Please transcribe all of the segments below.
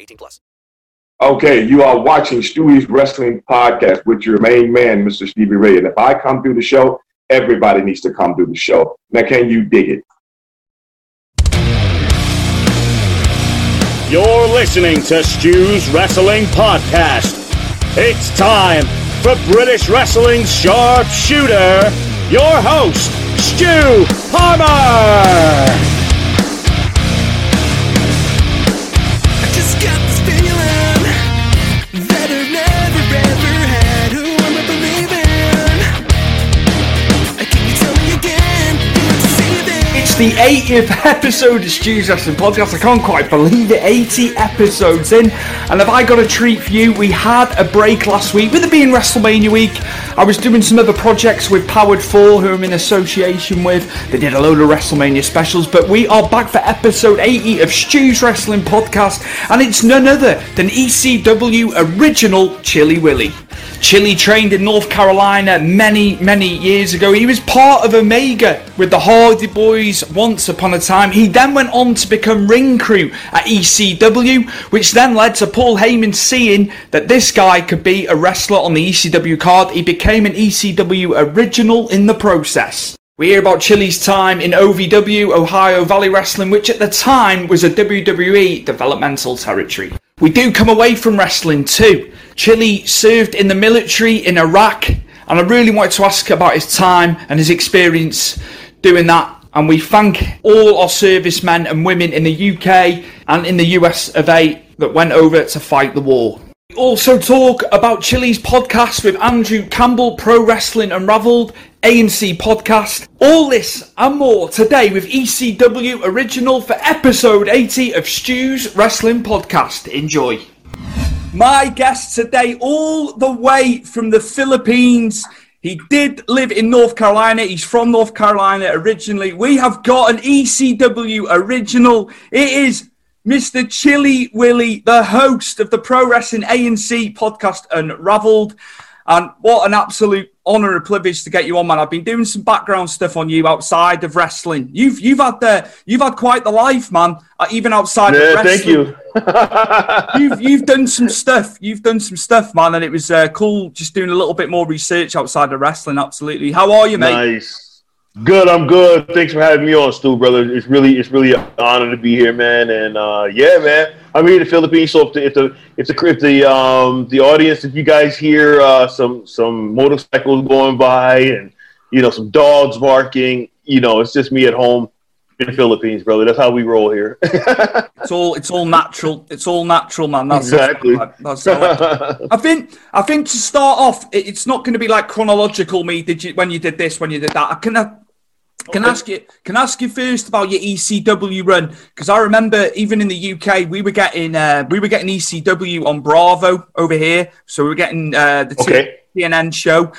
18 plus. Okay, you are watching Stewie's Wrestling Podcast with your main man, Mr. Stevie Ray. And if I come through the show, everybody needs to come through the show. Now, can you dig it? You're listening to Stew's Wrestling Podcast. It's time for British Wrestling's sharpshooter, your host, Stu Palmer. The 80th episode of Stu's Wrestling Podcast. I can't quite believe it. 80 episodes in. And have I got a treat for you? We had a break last week with it being WrestleMania week. I was doing some other projects with Powered 4, who I'm in association with. They did a load of WrestleMania specials. But we are back for episode 80 of Stu's Wrestling Podcast. And it's none other than ECW original Chilly Willy. Chilly trained in North Carolina many, many years ago. He was part of Omega with the Hardy Boys once upon a time. He then went on to become ring crew at ECW, which then led to Paul Heyman seeing that this guy could be a wrestler on the ECW card. He became an ECW original in the process. We hear about Chilly's time in OVW, Ohio Valley Wrestling, which at the time was a WWE developmental territory. We do come away from wrestling too. Chilly served in the military in Iraq, and I really wanted to ask about his time and his experience doing that. And we thank all our servicemen and women in the UK and in the US of A that went over to fight the war. Also talk about Chilly's podcast with Andrew Campbell, Pro Wrestling Unraveled, A&C podcast. All this and more today with ECW Original for episode 80 of Stu's Wrestling Podcast. Enjoy. My guest today, all the way from the Philippines. He did live in North Carolina. He's from North Carolina originally. We have got an ECW original. It is Mr. Chilly Willy, the host of the Pro Wrestling A&C podcast Unraveled. And what an absolute honor and privilege to get you on, man. I've been doing some background stuff on you outside of wrestling. You've you've had the you've had quite the life, man. Uh, even outside Yeah, of thank wrestling. you. you've you've done some stuff. You've done some stuff, man, and it was uh, cool just doing a little bit more research outside of wrestling. Absolutely. How are you, mate? Nice. Good, I'm good. Thanks for having me on, Stu, brother. It's really, it's really an honor to be here, man. And uh, yeah, man, I'm here in the Philippines. So if the, if the, if the, if the, um, the audience, if you guys hear uh, some, some motorcycles going by and you know some dogs barking, you know, it's just me at home in the Philippines, brother. That's how we roll here. It's all it's all natural. It's all natural, man. That's Exactly. That's, that's I think I think to start off, it's not going to be like chronological. Me, did you when you did this, when you did that? I can I, can Okay. ask you can I ask you first about your ECW run because I remember even in the UK we were getting uh, we were getting ECW on Bravo over here, so we were getting uh, the Okay. TNN show.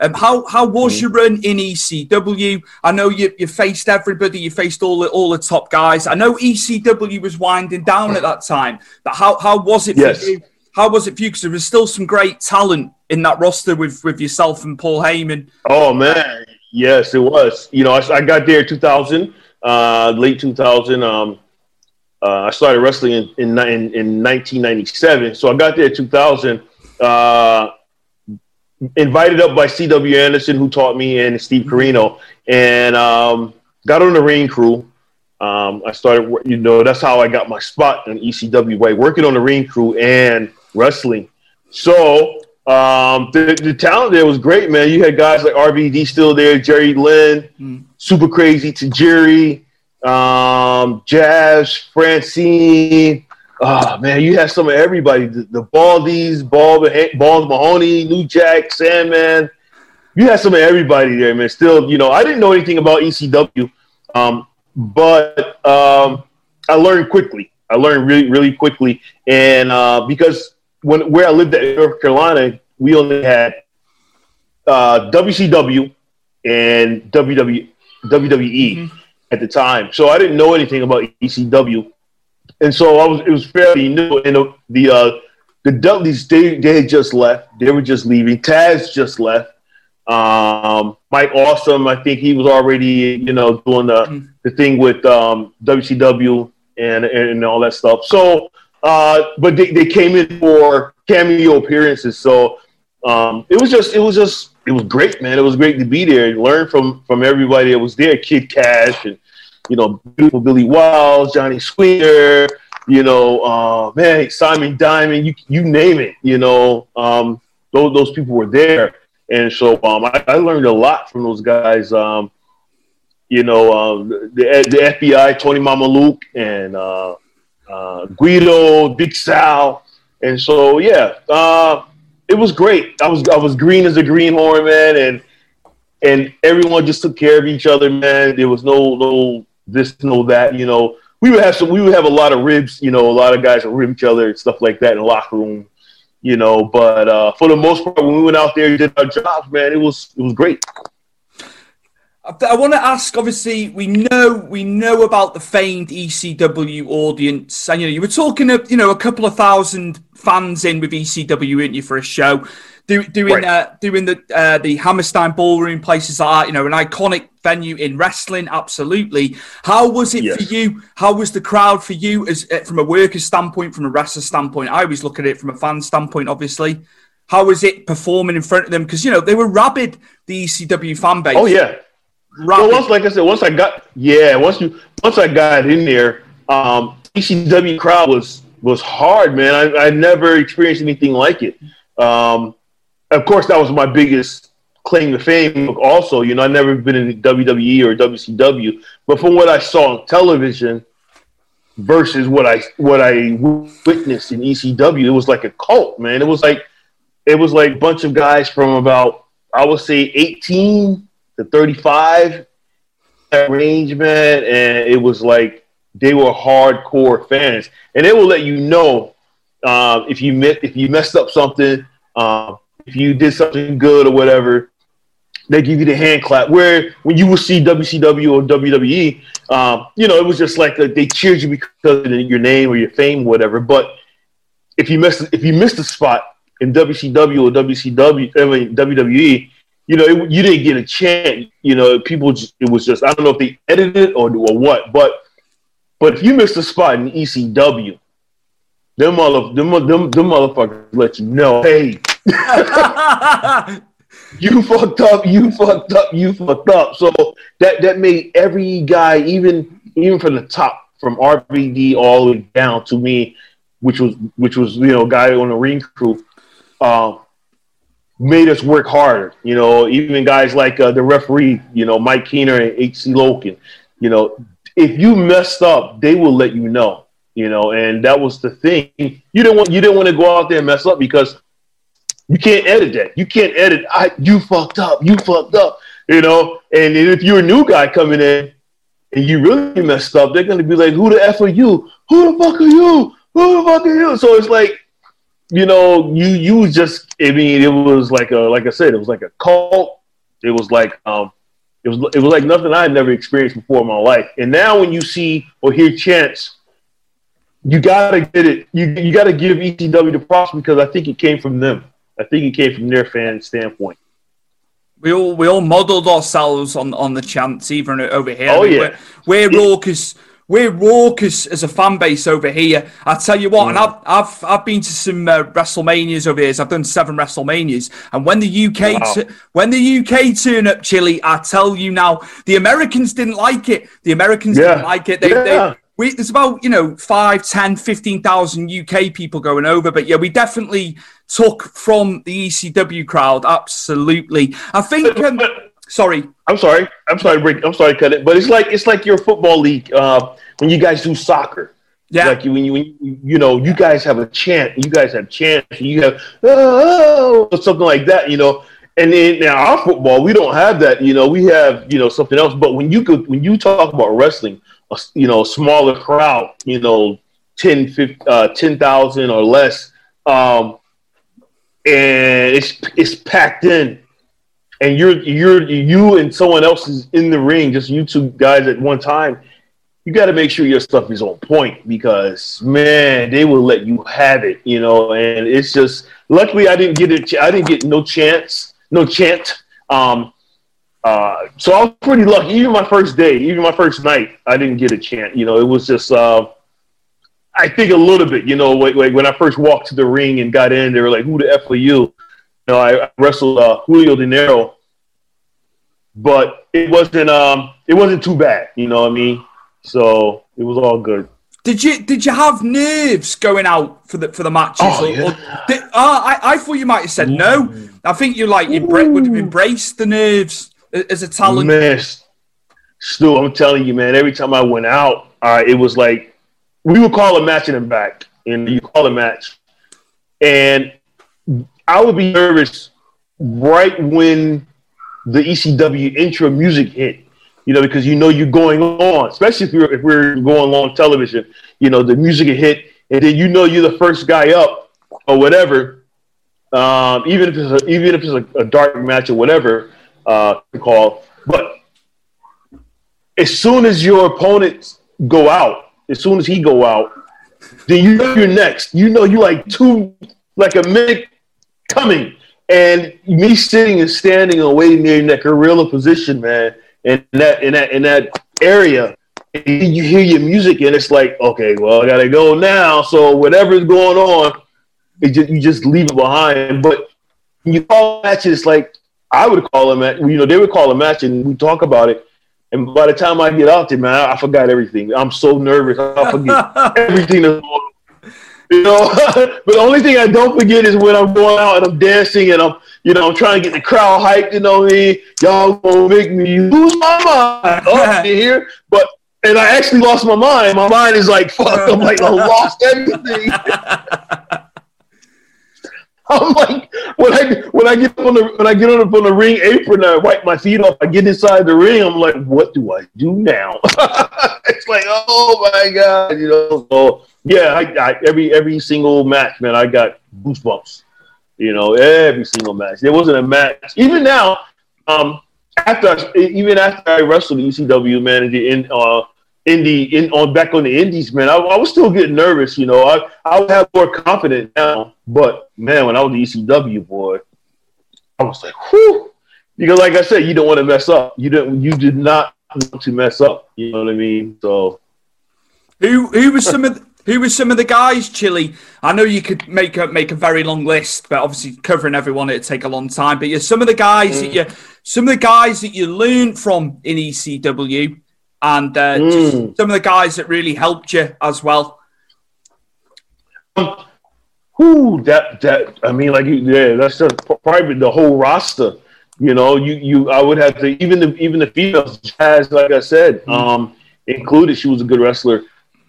Um, how how was Mm-hmm. your run in ECW? I know you you faced everybody, you faced all the all the top guys. I know ECW was winding down at that time, but how how was it Yes. for you? How was it for you? Because there was still some great talent in that roster with with yourself and Paul Heyman. Oh man, yes, it was. You know, I, I got there in 2000, uh, late 2000. Um, uh, I started wrestling in, in in in 1997, so I got there in 2000. Uh, invited up by C.W. Anderson, who taught me, and Steve Corino, and um, got on the ring crew. Um, I started, you know, that's how I got my spot in ECW, by working on the ring crew and wrestling. So um, the, the talent there was great, man. You had guys like RVD still there, Jerry Lynn, Super Crazy Tajiri, um, Jazz, Francine. Oh man, you had some of everybody. The, the Baldies, Ball, Balls Mahoney, New Jack, Sandman. You had some of everybody there, man. Still, you know, I didn't know anything about ECW, um, but um, I learned quickly. I learned really, really quickly, and uh, because when where I lived at North Carolina, we only had uh, WCW and WW, WWE at the time, so I didn't know anything about ECW, and so I was it was fairly new. And the the, uh, the Dudleys they they had just left; they were just leaving. Taz just left. Um, Mike Awesome, I think he was already you know doing the the thing with um, WCW and and all that stuff. So, uh, but they, they came in for cameo appearances. So um, it was just it was just it was great, man. It was great to be there and learn from from everybody that was there. Kid Cash and you know beautiful Billy Wiles, Johnny Sweeter, you know, uh, man, Simon Diamond, you you name it. You know, um, those those people were there, and so um, I, I learned a lot from those guys. Um, you know, um, the, the FBI, Tony Mamaluke, and uh, uh, Guido, Big Sal, and so yeah, uh, it was great. I was I was green as a greenhorn, man, and and everyone just took care of each other, man. There was no no this no that, you know. We would have some. We would have a lot of ribs, you know. A lot of guys would rib each other and stuff like that in the locker room, you know. But uh, for the most part, when we went out there and did our jobs, man, it was it was great. I I want to ask. Obviously, we know we know about the famed ECW audience, and you know you were talking of you know a couple of thousand fans in with ECW, weren't you, for a show, do, doing Right. uh, doing the uh, the Hammerstein Ballroom, places that. You know, an iconic venue in wrestling. Absolutely. How was it for you? How was the crowd for you, as uh, from a worker's standpoint, from a wrestler standpoint? I always look at it from a fan standpoint, obviously. How was it performing in front of them? Because you know they were rabid, the ECW fan base. Oh yeah. Well, once, like I said, once I got, yeah, once you, once I got in there, um, ECW crowd was was hard, man. I, I never experienced anything like it. Um, of course, that was my biggest claim to fame. Also, you know, I never been in WWE or WCW, but from what I saw on television versus what I what I witnessed in ECW, it was like a cult, man. It was like it was like a bunch of guys from about I would say 18 to 35 arrangement, and it was like they were hardcore fans, and they will let you know uh, if you met, if you messed up something, uh, if you did something good or whatever. They give you the hand clap. Where when you would see WCW or WWE, um, you know, it was just like they cheered you because of your name or your fame, or whatever. But if you missed if you missed a spot in WCW or WCW, I mean WWE, you know, it, you didn't get a chance. You know, people. Just, it was just I don't know if they edited it or or what, but but if you missed a spot in ECW, them mother them them, them motherfuckers let you know, hey, you fucked up, you fucked up, you fucked up. So that that made every guy, even even from the top, from RVD all the way down to me, which was which was you know guy on the ring crew, uh, made us work harder. You know, even guys like uh, the referee, you know, Mike Keener and H.C. Loken. You know, if you messed up, they will let you know. You know, and that was the thing. You didn't want you didn't want to go out there and mess up because you can't edit that. You can't edit. I you fucked up. You fucked up. You know, and if you're a new guy coming in and you really messed up, they're gonna be like, "Who the f are you? Who the fuck are you? Who the fuck are you?" So it's like you know, you you just. I mean, it was like a like I said, it was like a cult. It was like um, it was it was like nothing I had never experienced before in my life. And now when you see or hear chants, you gotta get it. You you gotta give ECW the props because I think it came from them. I think it came from their fan standpoint. We all we all modelled ourselves on on the chants, even over here. Oh, I mean, yeah. we're, we're raucous. We're raucous as a fan base over here. I tell you what, and I've I've I've been to some uh, WrestleManias over here. I've done seven WrestleManias, and when the UK Wow. t- when the UK turn up, Chilly, I tell you now, the Americans didn't like it. The Americans Yeah. didn't like it. They, Yeah. they we, there's about you know 5 10 15,000 UK people going over but yeah we definitely took from the ECW crowd absolutely I think um, sorry I'm sorry. I'm sorry. break- I'm sorry cut it, but it's like it's like your football league uh, when you guys do soccer. yeah Like you, when you, when you, you know, you guys have a chant. You guys have chants. You have oh, or something like that. You know, and then now our football, we don't have that. You know, we have you know something else. But when you could, when you talk about wrestling, a, you know, smaller crowd, you know, 10, 15, uh, 10,000 or less, um, and it's it's packed in and you're you're you and someone else is in the ring, just you two guys at one time, you got to make sure your stuff is on point because man, they will let you have it, you know. And it's just luckily I didn't get it. I didn't get no chance, no chant. Um, uh, so I was pretty lucky. Even my first day, even my first night, I didn't get a chant. You know, it was just. Uh, I think a little bit, you know, like, when I first walked to the ring and got in, they were like, "Who the f are you?" You know, I wrestled uh, Julio Dinero, but it wasn't um it wasn't too bad, you know what I mean? So it was all good. did you did you have nerves going out for the for the matches Oh, or, yeah. or did, uh, I, I thought you might have said no I think you like embra- would have embraced the nerves a- as a talent Man, Stu, I'm telling you, man, every time I went out, uh, it was like we would call a match in the back, and you call a match, and I would be nervous right when the ECW intro music hit. You know, because you know you're going on, especially if you're if we're going on television. You know, the music hit, and then you know you're the first guy up or whatever. Um, even if it's a, even if it's a, a dark match or whatever uh, to call, but as soon as your opponents go out, as soon as he go out, then you know you're next. You know you like two, like a minute coming, and me sitting and standing and waiting there in that gorilla position, man, in that in that in that area. And you hear your music, and it's like, okay, well, I gotta go now. So whatever's going on, it just, you just leave it behind. But when you call matches, like I would call a match, you know, they would call a match, and we talk about it. And by the time I get out there, man, I, I forgot everything. I'm so nervous. I forget everything that's going on. You know, but the only thing I don't forget is when I'm going out and I'm dancing and I'm, you know, I'm trying to get the crowd hyped. You know what I mean? Y'all gonna make me lose my mind oh, in here. But and I actually lost my mind. My mind is like, fuck. I'm like, I lost everything. I'm like, when I when I get on the when I get on the, on the ring apron, I wipe my feet off. I get inside the ring. I'm like, what do I do now? it's like, oh my god, you know. So yeah, I, I, every every single match, man, I got goosebumps. You know, every single match. There wasn't a match. Even now, um, after I, even after I wrestled the ECW, manager in uh in the in on back on the indies, man, I, I was still getting nervous. You know, I I would have more confidence now, but man, when I was the ECW boy, I was like, whew. Because like I said, you don't want to mess up. You didn't. You did not want to mess up. You know what I mean? So Who who was some of the, who was some of the guys, Chilly? I know you could make a make a very long list, but obviously covering everyone it'd take a long time. But yeah, some of the guys that mm. you some of the guys that you learned from in ECW, and uh, just some of the guys that really helped you as well. Who that that I mean, like yeah, that's just probably the whole roster. You know, you you I would have to even the even the females Jazz, like I said, um, included. She was a good wrestler,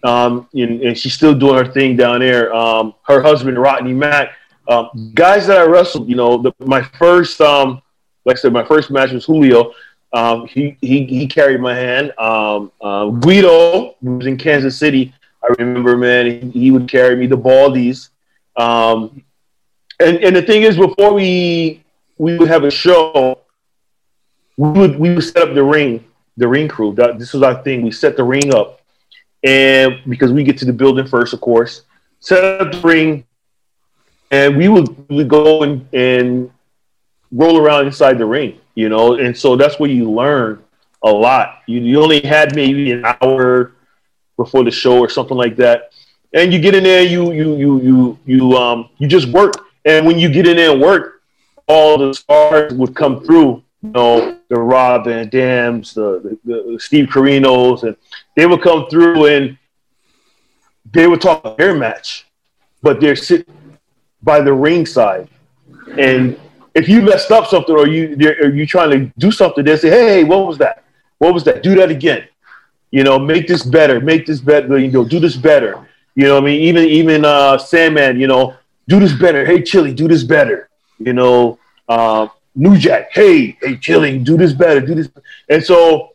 um, and, and she's still doing her thing down there. Um, her husband Rodney Mack, um, guys that I wrestled. You know, the, my first um, like I said, my first match was Julio. Um, he, he he carried my hand. Um, uh, Guido was in Kansas City. I remember, man, he, he would carry me. The Baldies. Um, and and the thing is, before we we would have a show, we would we would set up the ring, the ring crew. That, this was our thing. We set the ring up, and because we get to the building first, of course, set up the ring, and we would we go and, and roll around inside the ring, you know. And so that's where you learn a lot. You, you only had maybe an hour before the show or something like that, and you get in there, you you you you you um you just work. And when you get in there and work, all the stars would come through. You know, the Rob Van Dams, the, the, the Steve Corinos, and they would come through and they would talk their match, but they're sitting by the ringside. And if you messed up something or you or you trying to do something, they say, "Hey, what was that? What was that? Do that again. You know, make this better. Make this better. You know, do this better. You know, I mean, even even uh, Sandman. You know, do this better. Hey, Chilly, do this better. You know, uh, New Jack. Hey, hey, Chilly, do this better. Do this. And so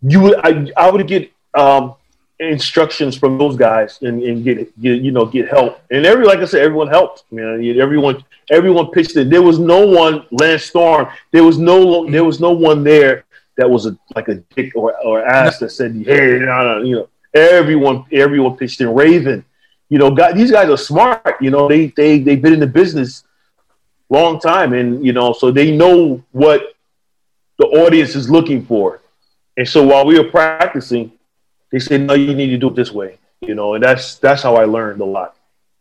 you would I I would get um, instructions from those guys and, and get, get you know get help. And every like I said, everyone helped. Man, everyone everyone pitched it. There was no one Lance Storm. There was no there was no one there that was a like a dick or or ass that said, hey, you know. Everyone everyone pitched in. Raven, you know, got these guys are smart. You know, they they they've been in the business long time, and you know, so they know what the audience is looking for. And so while we were practicing, they said, "No, you need to do it this way." You know, and that's that's how I learned a lot.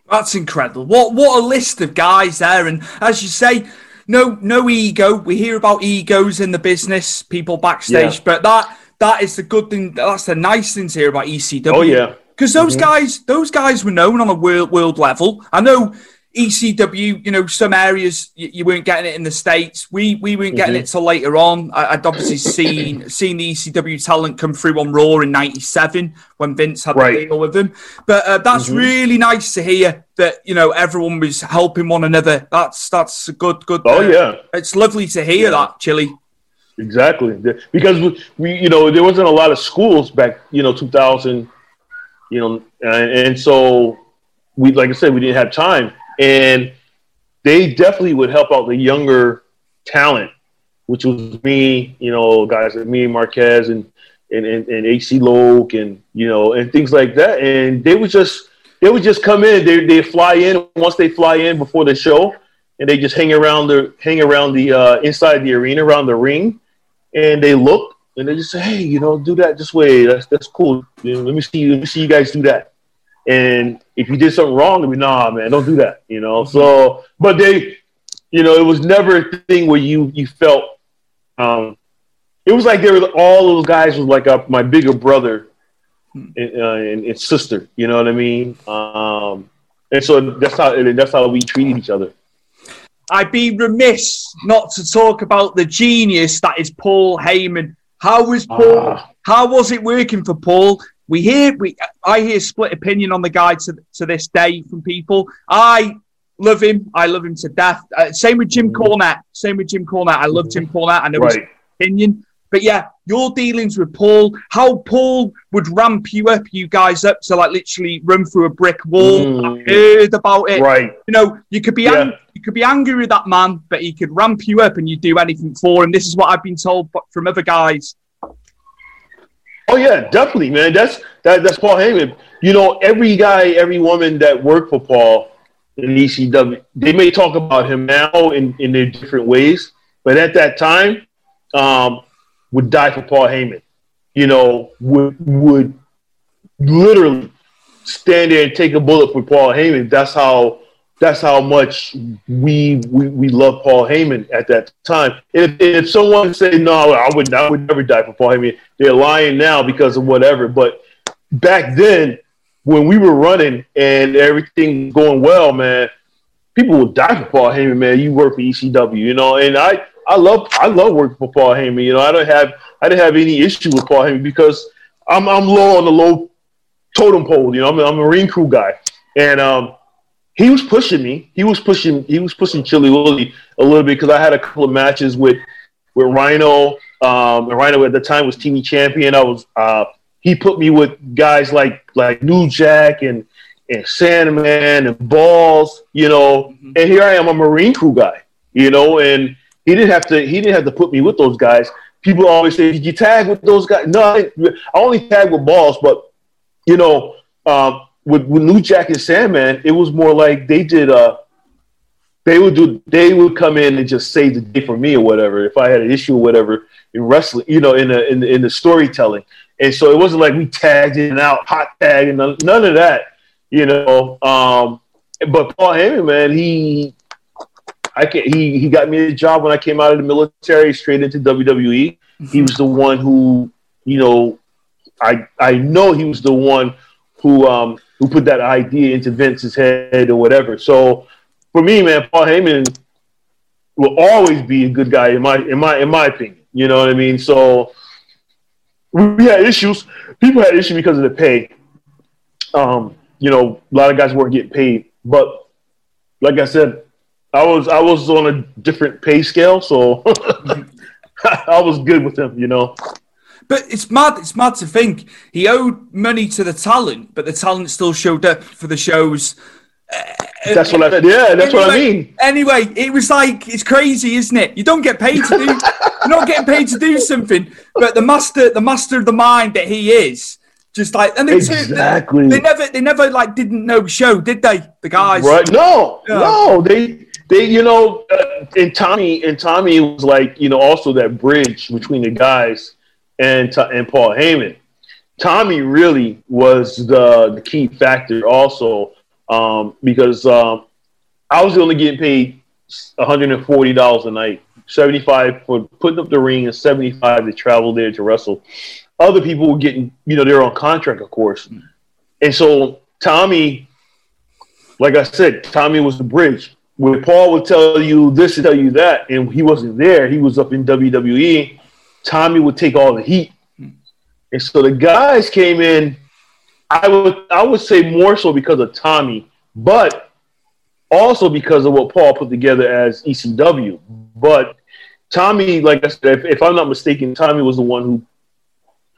That's incredible. What what a list of guys there, and as you say, no no ego. We hear about egos in the business, people backstage, Yeah. but that that is the good thing. That's the nice thing to hear about ECW. Oh yeah, because those Mhm. guys those guys were known on a world world level. I know ECW, you know, some areas you, you weren't getting it in the states. We we weren't getting Mhm. it till later on. I, I'd obviously seen seen the ECW talent come through on Raw in '97 when Vince had Right. the deal with them. But uh, that's Mhm. really nice to hear that you know everyone was helping one another. That's that's a good good. Oh, uh, yeah. it's lovely to hear that, Chilly. exactly. Because we, we, you know, there wasn't a lot of schools back, you know, 2000, you know, and, and so we, like I said, we didn't have time, and they definitely would help out the younger talent, which was me, you know, guys like me and Marquez and and and, and AC Loke and you know and things like that, and they would just they would just come in, they they fly in once they fly in before the show, and they just hang around the hang around the uh, inside the arena around the ring, and they look and they just say, hey, you know, do that this way. That's that's cool. You know, let me see let me see you guys do that. And if you did something wrong, they'd be, nah, man, don't do that. You know. So, but they, you know, it was never a thing where you you felt. Um, it was like there were all those guys was like a, my bigger brother and, uh, and, and sister. You know what I mean? Um, and so that's how and that's how we treated each other. I'd be remiss not to talk about the genius that is Paul Heyman. How was Paul? Ah. How was it working for Paul? We hear we I hear split opinion on the guy to to this day from people. I love him. I love him to death. Uh, same with Jim Cornette. Same with Jim Cornette. I love Jim Cornette. I know his opinion. But yeah, your dealings with Paul, how Paul would ramp you up, you guys up to like literally run through a brick wall. Mm. I've heard about it Right. you know, you could be Yeah. ang- you could be angry with that man, but he could ramp you up and you'd do anything for him. This is what I've been told from other guys. Oh yeah, definitely, man. That's that. That's Paul Heyman. You know, every guy, every woman that worked for Paul in ECW, they may talk about him now in in their different ways, but at that time, um, would die for Paul Heyman. You know, would would literally stand there and take a bullet for Paul Heyman. That's how that's how much we we, we love Paul Heyman at that time. If, if someone said no, I would I would never die for Paul Heyman, they're lying now because of whatever. But back then, when we were running and everything going well, man, people would die for Paul Heyman, man. You work for ECW, you know, and I I love I love working for Paul Heyman. You know, I don't have I didn't have any issue with Paul Heyman because I'm I'm low on the low totem pole. You know, I'm, I'm a Marine Crew guy, and um, he was pushing me. He was pushing. He was pushing Chilly Willy a little bit because I had a couple of matches with with Rhino. Um, and Rhino at the time was TV champion. I was. Uh, he put me with guys like like New Jack and and Sandman and Balls, you know. And here I am, a Marine Crew guy, you know, and he didn't have to he didn't have to put me with those guys. People always say, "Did you tag with those guys?" No, I. I only tag with Balls, but you know, um, with, with New Jack and Sandman, it was more like they did. Uh, they would do. They would come in and just save the day for me or whatever. If I had an issue or whatever in wrestling, you know, in the in the, in the storytelling, and so it wasn't like we tagged in and out, hot tag, and none, none of that, you know. Um, but Paul Heyman, man, he, I can, he he got me a job when I came out of the military, straight into WWE. He was the one who, you know, I I know he was the one who um who put that idea into Vince's head or whatever. So for me, man, Paul Heyman will always be a good guy in my in my in my opinion. You know what I mean? So we had issues. People had issues because of the pay. Um, you know, a lot of guys weren't getting paid, but like I said, I was I was on a different pay scale, so I was good with him. You know. But it's mad. It's mad to think he owed money to the talent, but the talent still showed up for the shows. That's what I said. Yeah, that's what I mean. Anyway, it was like it's crazy, isn't it? You don't get paid to do. you're not getting paid to do something, but the master, the master of the mind that he is, just like and they, Exactly. They, never, they never like didn't know show, did they? The guys, Right? No, Yeah. no. They, they, you know, uh, and Tommy, and Tommy was like, you know, also that bridge between the guys and and Paul Heyman. Tommy really was the the key factor, also, um, because um, I was only getting paid one hundred and forty dollars a night, seventy five for putting up the ring, and seventy five to travel there to wrestle. Other people were getting, you know, they're on contract, of course, and so Tommy like I said, Tommy was the bridge. When Paul would tell you this and tell you that, and he wasn't there, he was up in WWE. Tommy would take all the heat, and so the guys came in. I would I would say more so because of Tommy, but also because of what Paul put together as ECW. But Tommy, like I said, if, if I'm not mistaken, Tommy was the one who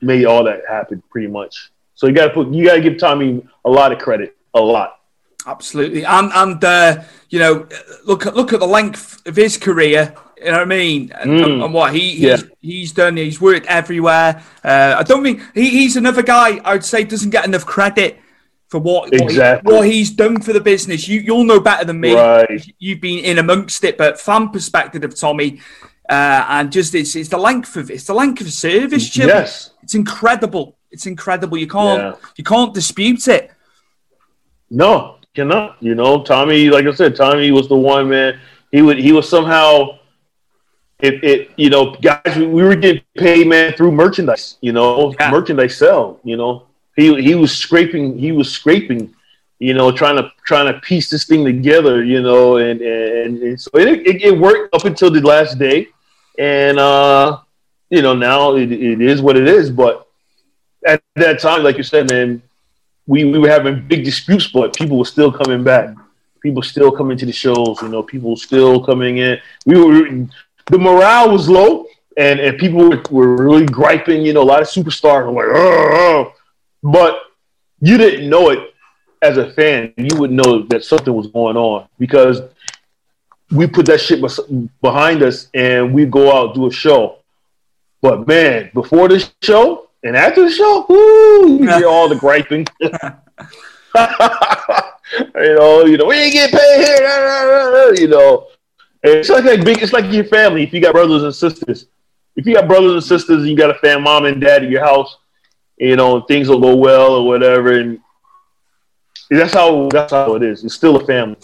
made all that happen, pretty much. So you got to put you got to give Tommy a lot of credit, a lot. Absolutely. And and uh, you know, look at look at the length of his career. You know what I mean? And, Mm. and what he he's, Yeah. he's done. He's worked everywhere. Uh, I don't think he, he's another guy. I would say doesn't get enough credit for what what, he- what he's done for the business. You you'll know better than me. Right. You've been in amongst it, but fan perspective of Tommy. Uh, and just it's it's the length of it's the length of service, Jim. Yes. It's incredible. It's incredible. You can't Yeah. you can't dispute it. No, cannot. You know, Tommy, like I said, Tommy was the one man. He would he was somehow it, it you know, guys we, we were getting paid man through merchandise, you know, Yeah. merchandise sell, you know. He he was scraping he was scraping, you know, trying to trying to piece this thing together, you know, and and, and so it, it, it worked up until the last day. And uh you know, now it, it is what it is, but at that time, like you said, man, we, we were having big disputes, but people were still coming back. People still coming to the shows. You know, people still coming in. We were the morale was low, and and people were, were really griping. You know, a lot of superstars were like, but you didn't know it as a fan. You would know that something was going on because we put that shit behind us, and we go out do a show. But man, before the show and after the show, whoo, you hear all the griping. you know, you know, we ain't get paid here. rah, rah, rah, You know, it's like that big. It's like your family. If you got brothers and sisters, if you got brothers and sisters, and you got a fan, mom and dad at your house. You know, things will go well or whatever, and that's how that's how it is. It's still a family.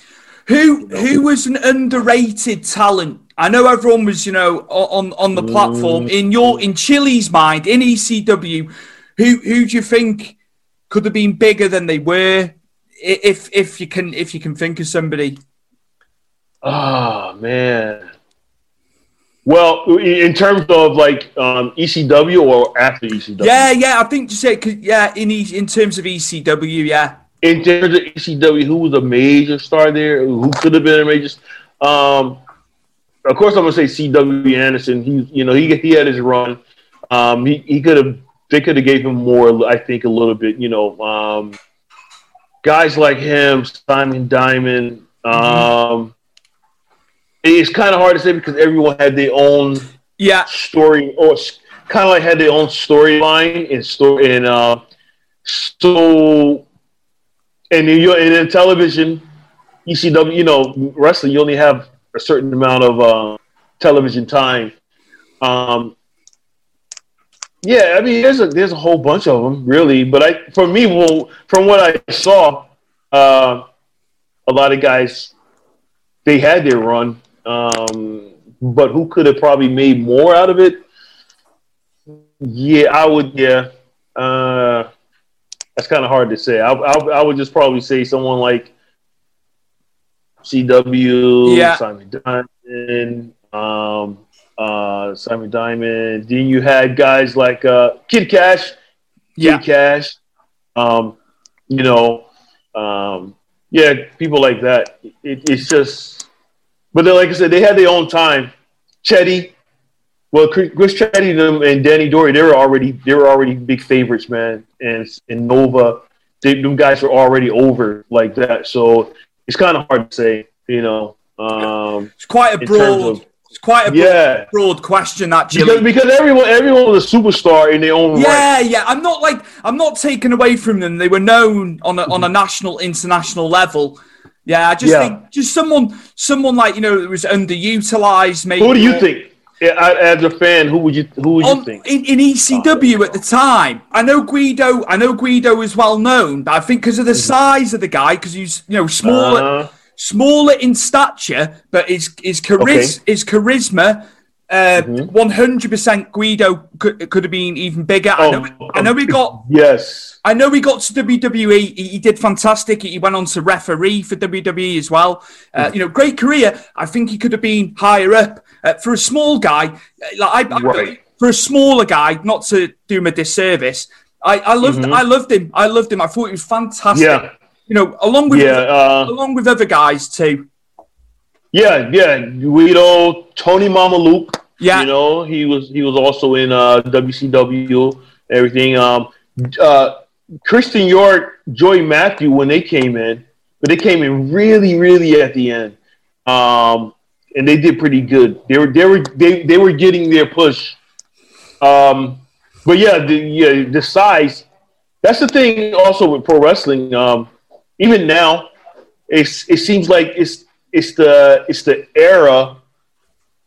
Who who was an underrated talent? I know everyone was, you know, on on the platform. In your in Chilly's mind, in ECW, who who do you think could have been bigger than they were? If if you can if you can think of somebody. Oh man. Well, in terms of like um, ECW or after ECW? Yeah, yeah, I think you said 'cause- yeah. In E- in terms of ECW, yeah. In terms of ECW, who was a major star there? Who could have been a major? Um, of course, I'm gonna say CW Anderson. He, you know, he he had his run. Um, he he could have they could have gave him more. I think a little bit. You know, um, guys like him, Simon Diamond. Um, It's kind of hard to say because everyone had their own Yeah, story, or kind of like had their own storyline and story. And uh, so, and in your and in television, ECW, you know, wrestling, you only have a certain amount of uh, television time. Um, yeah, I mean, there's a there's a whole bunch of them, really. But I, for me, well, from what I saw, uh, a lot of guys they had their run, um, but who could have probably made more out of it? Yeah, I would. Yeah, uh, that's kind of hard to say. I, I, I would just probably say someone like CW, Yeah. Simon Diamond, um, uh, Simon Diamond. Then you had guys like uh, Kid Cash, yeah. Kid Cash. Um, you know, um, yeah, people like that. It, it's just, but then, like I said, they had their own time. Chetti, well, Chris Chetti them and Danny Doring, they were already they were already big favorites, man. And and Nova, they, them guys were already over like that. So it's kind of hard to say, you know. Um, It's quite a broad. of- It's quite a broad, yeah, broad question, because actually. because everyone everyone was a superstar in their own right. Yeah, yeah. I'm not like I'm not taken away from them. They were known on a, on a national, international level. Yeah, I just Yeah. think just someone, someone like you know that was underutilized. Maybe Who do you think? Yeah, I- As a fan, who would you who would you on, think? in, in ECW at the time. I know Guido. I know Guido is well known, but I think because of the size of the guy, because he's you know smaller, Uh-huh. smaller in stature, but his his charis- Okay. Mm-hmm. his charisma. One hundred percent, Guido could, could have been even bigger. I know. Oh, I know he got. Yes. I know he got to WWE. He, he did fantastic. He went on to referee for WWE as well. Uh, you know, great career. I think he could have been higher up uh, for a small guy. uh, Like I, I- Right. for a smaller guy, not to do him a disservice. I, I loved. I loved him. I loved him. I thought he was fantastic. Mm-hmm. Yeah. You know, along with Yeah. Uh, along with other guys too. yeah. Yeah. Guido, Tony Mamaluke. Yeah. You know, he was he was also in uh, WCW. Everything. Um. Uh. Christian York, Joy Matthew, when they came in, but they came in really, really at the end. Um. And they did pretty good. They were they were they, they were getting their push. Um. But yeah, the yeah the size. That's the thing. Also with pro wrestling. Um. Even now, it's it seems like it's it's the it's the era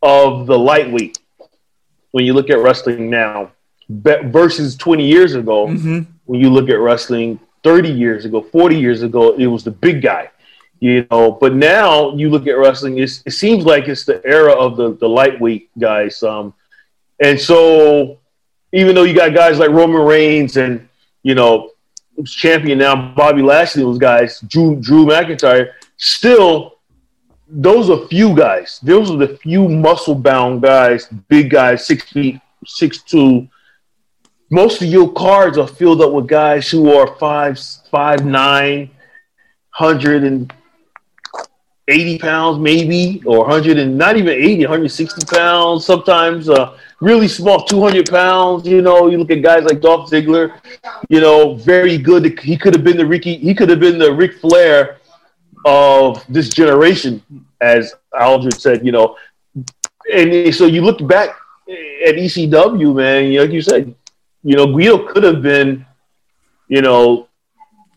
of the lightweight when you look at wrestling now. Versus 20 years ago when you look at wrestling 30 years ago 40 years ago it was the big guy you know. But now you look at wrestling it's, it seems like it's the era of the, the lightweight guys um, and so even though you got guys like roman reigns and you know who's champion now bobby lashley those guys drew drew mcintyre still those are few guys. Those are the few muscle bound guys, big guys, six feet, six two. Most of your cards are filled up with guys who are five, five nine, hundred and eighty pounds, maybe, or hundred and not even 80, 160 pounds. Sometimes uh, really small, two hundred pounds. You know, you look at guys like Dolph Ziggler. You know, very good. He could have been the Ricky. He could have been the Ric Flair of this generation, as Aldred said, you know. And so you look back at ECW, man, like you said, you know, Guido could have been, you know,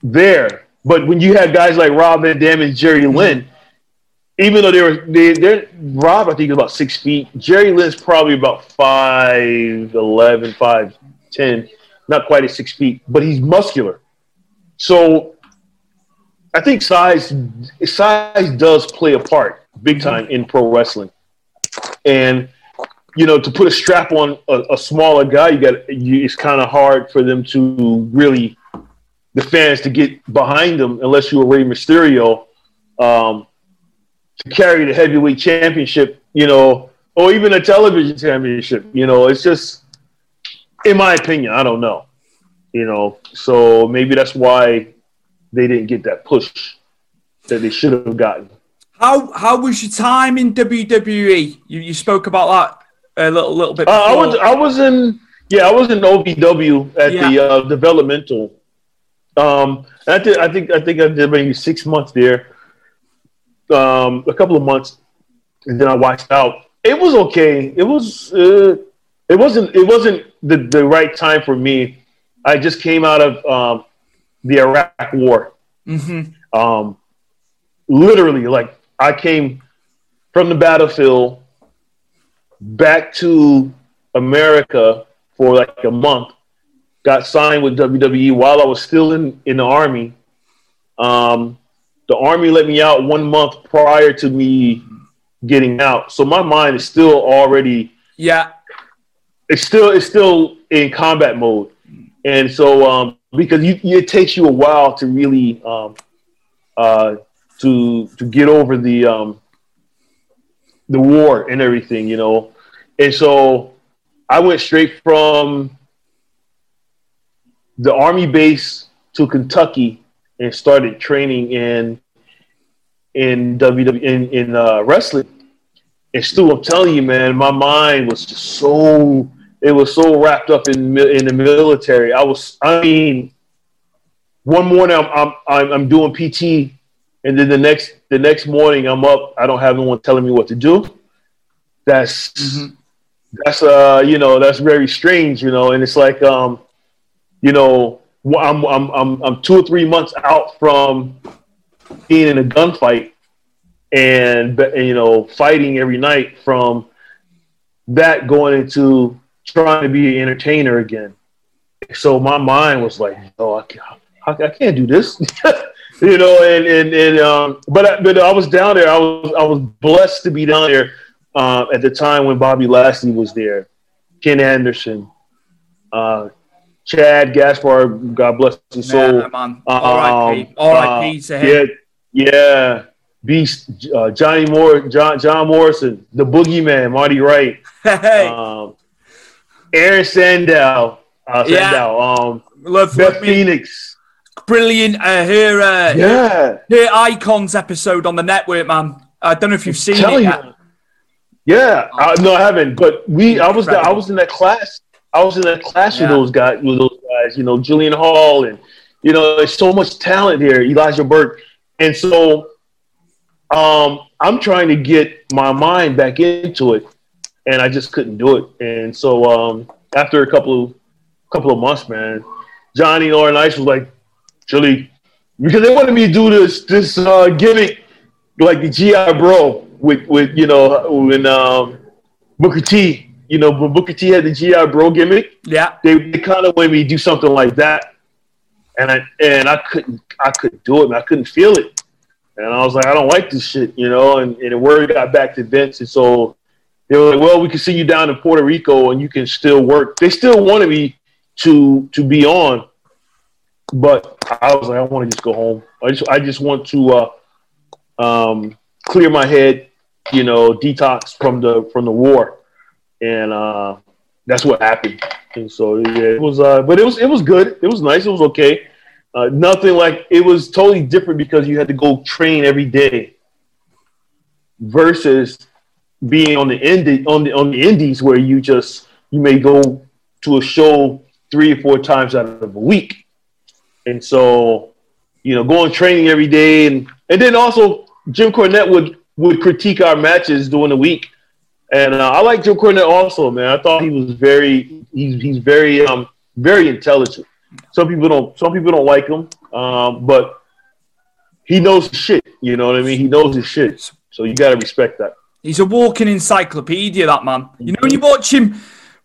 there. But when you had guys like Rob Van Dam and Jerry mm-hmm. Lynn, even though they were they they're Rob, I think is about six feet. Jerry Lynn's probably about five eleven, five ten, not quite at six feet, but he's muscular. So I think size size does play a part big time in pro wrestling, and you know to put a strap on a, a smaller guy, you got you, it's kind of hard for them to really the fans to get behind them unless you were Rey Mysterio um, to carry the heavyweight championship, you know, or even a television championship. You know, it's just in my opinion, I don't know. You know, so maybe that's why they didn't get that push that they should have gotten. How how was your time in WWE? You, you spoke about that a little little bit. Uh, I was I was in yeah I was in OVW at Yeah. the uh, developmental Um, and I did. I think. I think I did maybe six months there. Um, a couple of months, and then I watched out. It was okay. It was. Uh, it wasn't. It wasn't the the right time for me. I just came out of um, the Iraq War. Mm-hmm. Um, literally, like I came from the battlefield back to America for like a month. Got signed with WWE while I was still in in the army. Um, the army let me out one month prior to me getting out, so my mind is still already Yeah. it's still it's still in combat mode, and so um, because you, it takes you a while to really um, uh, to to get over the um, the war and everything, you know, and so I went straight from the army base to Kentucky and started training in in WWE in in uh, wrestling. And Stu, I'm telling you, man, my mind was just so it was so wrapped up in in the military. I was, I mean, one morning I'm I'm I'm, I'm doing PT, and then the next the next morning I'm up. I don't have anyone telling me what to do. That's that's uh you know that's very strange, you know, and it's like um you know I'm I'm I'm I'm two or three months out from being in a gunfight and, and you know fighting every night from that going into trying to be an entertainer again. So my mind was like, oh, I can't, I, I can't do this, you know. And and and um, but I, but I was down there. I was I was blessed to be down there uh, at the time when Bobby Lashley was there, Ken Anderson, uh, Chad Gaspar, God bless his soul. Yeah, man. R.I.P. R.I.P. to him. Yeah, yeah. Beast, uh, Johnny Moore, John, John Morrison, the Boogeyman, Marty Wright, Hey, um, Aaron Sandow, uh, Yeah. Sandow, um, love, Beth. Phoenix. Brilliant. Uh, here, uh, Yeah, here, Icons episode on the network, man. I don't know if you've seen it you. Yeah, I, no, I haven't. But we, I was, the, I was in that class. I was in that class with those guys, with those guys. You know, Julian Hall, and you know, there's so much talent here. Elijah Burke, and so, um, I'm trying to get my mind back into it, and I just couldn't do it. And so, um, after a couple of couple of months, man, Johnny Laurinaitis was like, Chilly, because they wanted me to do this this uh, gimmick like the GI Bro with with you know when um, Booker T, you know when Booker T had the GI Bro gimmick, Yeah. they, they kind of wanted me to do something like that, and I and I couldn't I couldn't do it, man. I couldn't feel it, and I was like, I don't like this shit, you know. And, and the word got back to Vince, and so they were like, well, we can see you down in Puerto Rico, and you can still work. They still wanted me to to be on, but I was like, I want to just go home. I just I just want to uh, um, clear my head, you know, detox from the from the war, and uh, that's what happened. And so yeah, it was, uh, but it was it was good. It was nice. It was okay. Uh, nothing like it was totally different because you had to go train every day versus being on the indie on the on the indies where you just you may go to a show three or four times out of a week. And so, you know, going training every day and and then also Jim Cornette would would critique our matches during the week. And uh, I like Jim Cornette also, man. I thought he was very he's he's very um very intelligent. Some people don't some people don't like him, um, but he knows shit. You know what I mean? He knows his shit. So you got to respect that. He's a walking encyclopedia, that man. You know, when you watch him,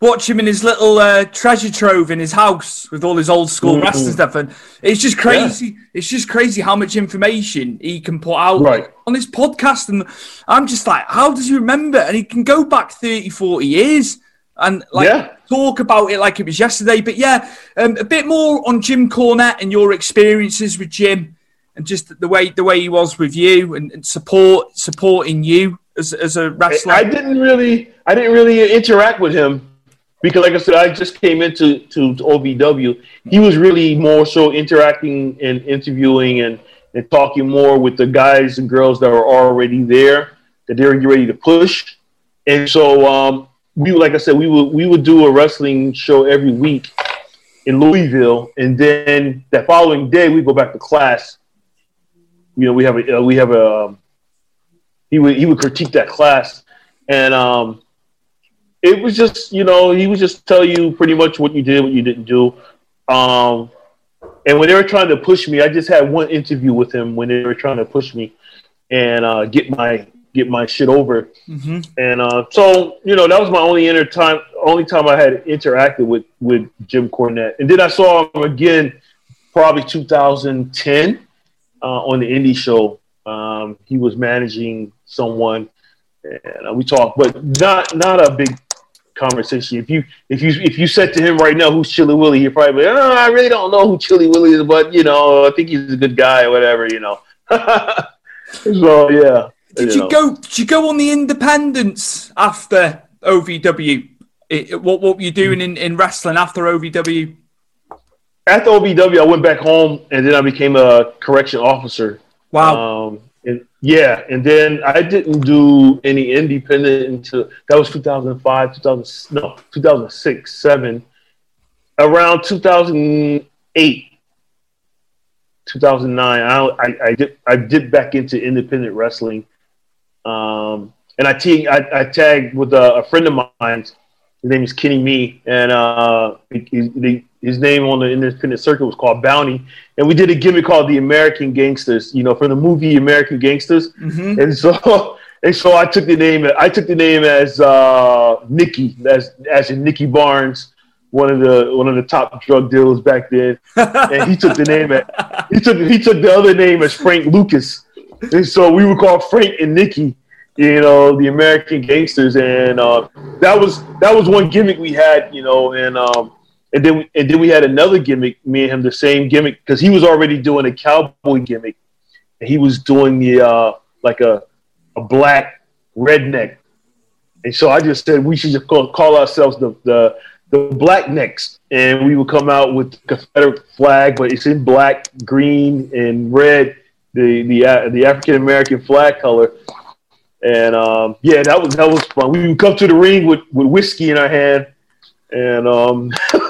watch him in his little uh, treasure trove in his house with all his old school Mhm. wrestling stuff, and it's just crazy. It's just crazy how much information he can put out Right. on his podcast. And I'm just like, how does he remember? And he can go back 30, 40 years and like Yeah. talk about it like it was yesterday. But yeah, um, a bit more on Jim Cornette and your experiences with Jim. And just the way the way he was with you and, and support supporting you as, as a wrestler. I didn't really, I didn't really interact with him because, like I said, I just came into to, to OVW. He was really more so interacting and interviewing and, and talking more with the guys and girls that were already there that they were getting ready to push. And so, um, we like I said, we would we would do a wrestling show every week, in Louisville, and then that following day we go back to class. You know, we have a uh, we have a um, he would he would critique that class, and um, it was just you know he would just tell you pretty much what you did, what you didn't do. Um, and when they were trying to push me, I just had one interview with him when they were trying to push me and uh, get my get my shit over. And uh, so you know that was my only inter time, only time I had interacted with with Jim Cornette. And then I saw him again, probably 2010 uh, on the indie show. Um, he was managing someone, and uh, we talked, but not not a big conversation. If you if you if you said to him right now, "Who's Chilly Willy?" He'd probably be, "Oh, I really don't know who Chilly Willy is, but you know, I think he's a good guy or whatever." You know. so yeah. Did you you go? Did you go on the independence after OVW? It- what what were you doing in, in wrestling after OVW? after OVW, I went back home and then I became a correction officer. Wow. Um, and yeah, and then I didn't do any independent until that was 2005, 2000, no, 2006, seven. Around 2008, 2009, I, I, I did I did back into independent wrestling, um, and I, te- I I tagged with a, a friend of mine. His name is Kenny Me, and uh, he, he, his name on the independent circuit was called Bounty, and we did a gimmick called the American Gangsters. You know, from the movie American Gangsters, and so and so I took the name. I took the name as uh, Nicky, as as in Nicky Barnes, one of the one of the top drug dealers back then, and he took the name. At, he took he took the other name as Frank Lucas, and so we were called Frank and Nicky. You know, the American Gangsters, and uh, that was that was one gimmick we had. You know, and um, and then and then we had another gimmick. Me and him, the same gimmick, because he was already doing a cowboy gimmick, and he was doing the uh, like a a black redneck. And so I just said we should just call, call ourselves the, the the black necks, and we would come out with the Confederate flag, but it's in black, green, and red, the the uh, the African American flag color. And um, yeah, that was that was fun. We would come to the ring with, with whiskey in our hand, and um,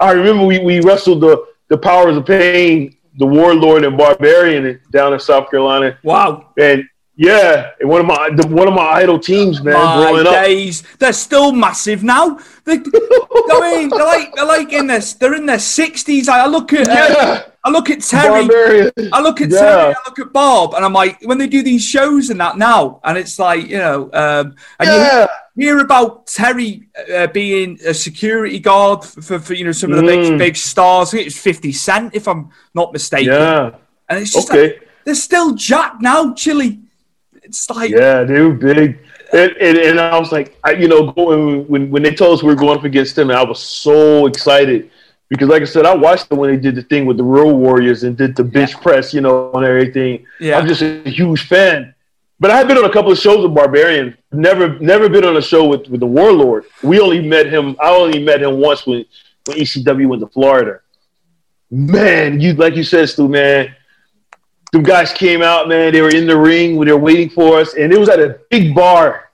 I remember we, we wrestled the the powers of pain, the warlord and barbarian down in South Carolina. Wow. And yeah, and one of my the, one of my idol teams, man, My growing up. days. They're still massive now. They, I mean, they're like they're like in this. They're in their sixties. I look at Yeah. I look at Terry. Barbarian. I look at Yeah. Terry. I look at Bob, and I'm like, when they do these shows and that now, and it's like you know, um, and Yeah. you hear about Terry uh, being a security guard for, for, you know some of the big Mm. big stars. I think it's Fifty Cent, if I'm not mistaken. Yeah, And it's just Okay. like, they're still Jack now, Chilly. It's like yeah, they were big. And, and, and I was like, I, you know, going when when they told us we were going up against them, I was so excited because, like I said, I watched them when they did the thing with the Road Warriors and did the bench press, you know, and everything. Yeah. I'm just a huge fan. But I had been on a couple of shows with Barbarian. Never, never been on a show with, with the Warlord. We only met him. I only met him once when when ECW went to Florida. Man, you like you said, Stu, man. Them guys came out, man. They were in the ring when they were waiting for us, and it was at a big bar.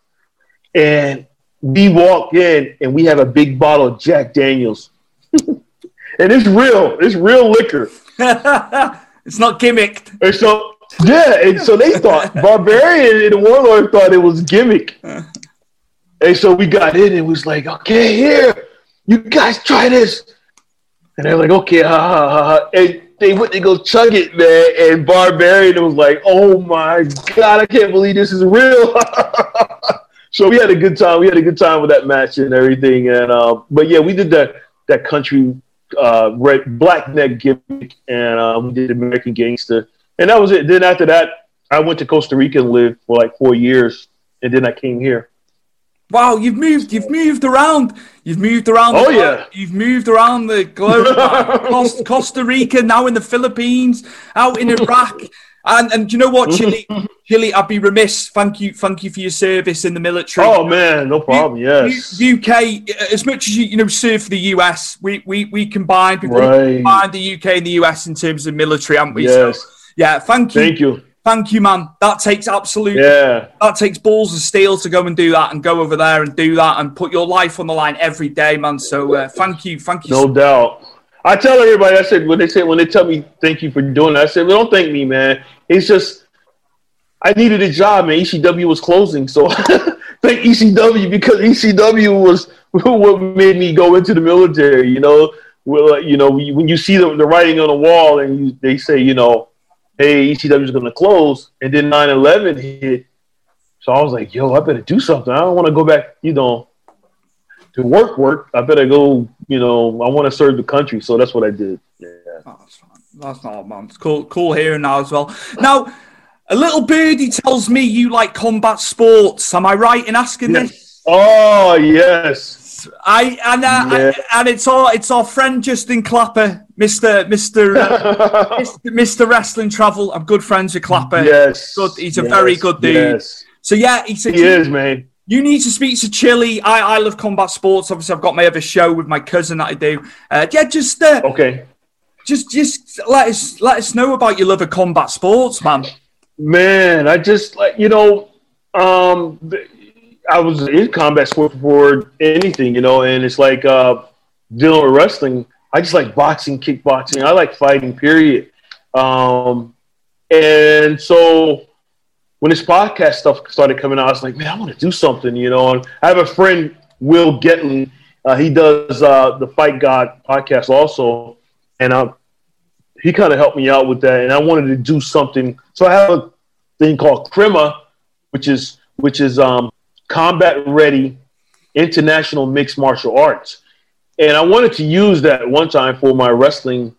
And we walked in, and we have a big bottle of Jack Daniels, and it's real. It's real liquor. it's not gimmicked. And so, yeah, and so they thought Barbarian and Warlord thought it was gimmick. And so we got in and was like, okay, here, you guys try this. And they're like, okay, ha ha ha. ha. And they went to go chug it, man. And Barbarian was like, oh my God, I can't believe this is real. so we had a good time. We had a good time with that match and everything. And uh, but yeah, we did that that country uh, red black neck gimmick, and uh, we did American Gangster, and that was it. Then after that, I went to Costa Rica and lived for like four years, and then I came here. Wow, you've moved. You've moved around. You've moved around. Oh, yeah. You've moved around the globe. man. Cos- Costa Rica, now in the Philippines, out in Iraq, and and you know what, Chilly? Chilly, I'd be remiss. Thank you, thank you for your service in the military. Oh man, no problem. Yes. U- UK, as much as you you know serve for the US, we we we combined we Right. combined the UK and the US in terms of military, haven't we? So, Yes. Yeah, thank you, Thank you. thank you, man. That takes absolute Yeah. that takes balls of steel to go and do that and go over there and do that and put your life on the line every day, man. So uh, thank you, thank you. No doubt. I tell everybody, I said when they say when they tell me thank you for doing it, I said, well, don't thank me, man. It's just I needed a job, man. ECW was closing, so thank ECW because ECW was what made me go into the military. You know, well, you know, when you see the, the writing on the wall and you, they say, you know, hey, ECW is going to close, and then 9/11 hit. So I was like, yo, I better do something. I don't want to go back, you know, to work, work. I better go, you know, I want to serve the country. So that's what I did. Yeah. Oh, that's fine. That's not man. It's cool, cool hearing now as well. Now, a little birdie tells me you like combat sports. Am I right in asking this? Oh, yes. I and uh, Yeah. and it's our it's our friend Justin Clapper, Mister Mister uh, Mister Wrestling Travel. I'm good friends with Clapper. Yes. good. He's a Yes. very good dude. Yes. So yeah, he said He is, man. you need to speak to Chilly. I, I love combat sports. Obviously, I've got my other show with my cousin that I do. Uh, yeah, just uh, Okay. just just let us let us know about your love of combat sports, man. Man, I just like you know, um, I was in combat sport before anything, you know, and it's like uh, dealing with wrestling. I just like boxing, kickboxing. I like fighting. Period. Um, and so when this podcast stuff started coming out, I was like, man, I want to do something, you know. And I have a friend, Will Getlin. Uh, he does uh, the Fight God podcast also, and uh, he kind of helped me out with that. And I wanted to do something. So I have a thing called CRIMA, which is which is um, combat ready international mixed martial arts. And I wanted to use that one time for my wrestling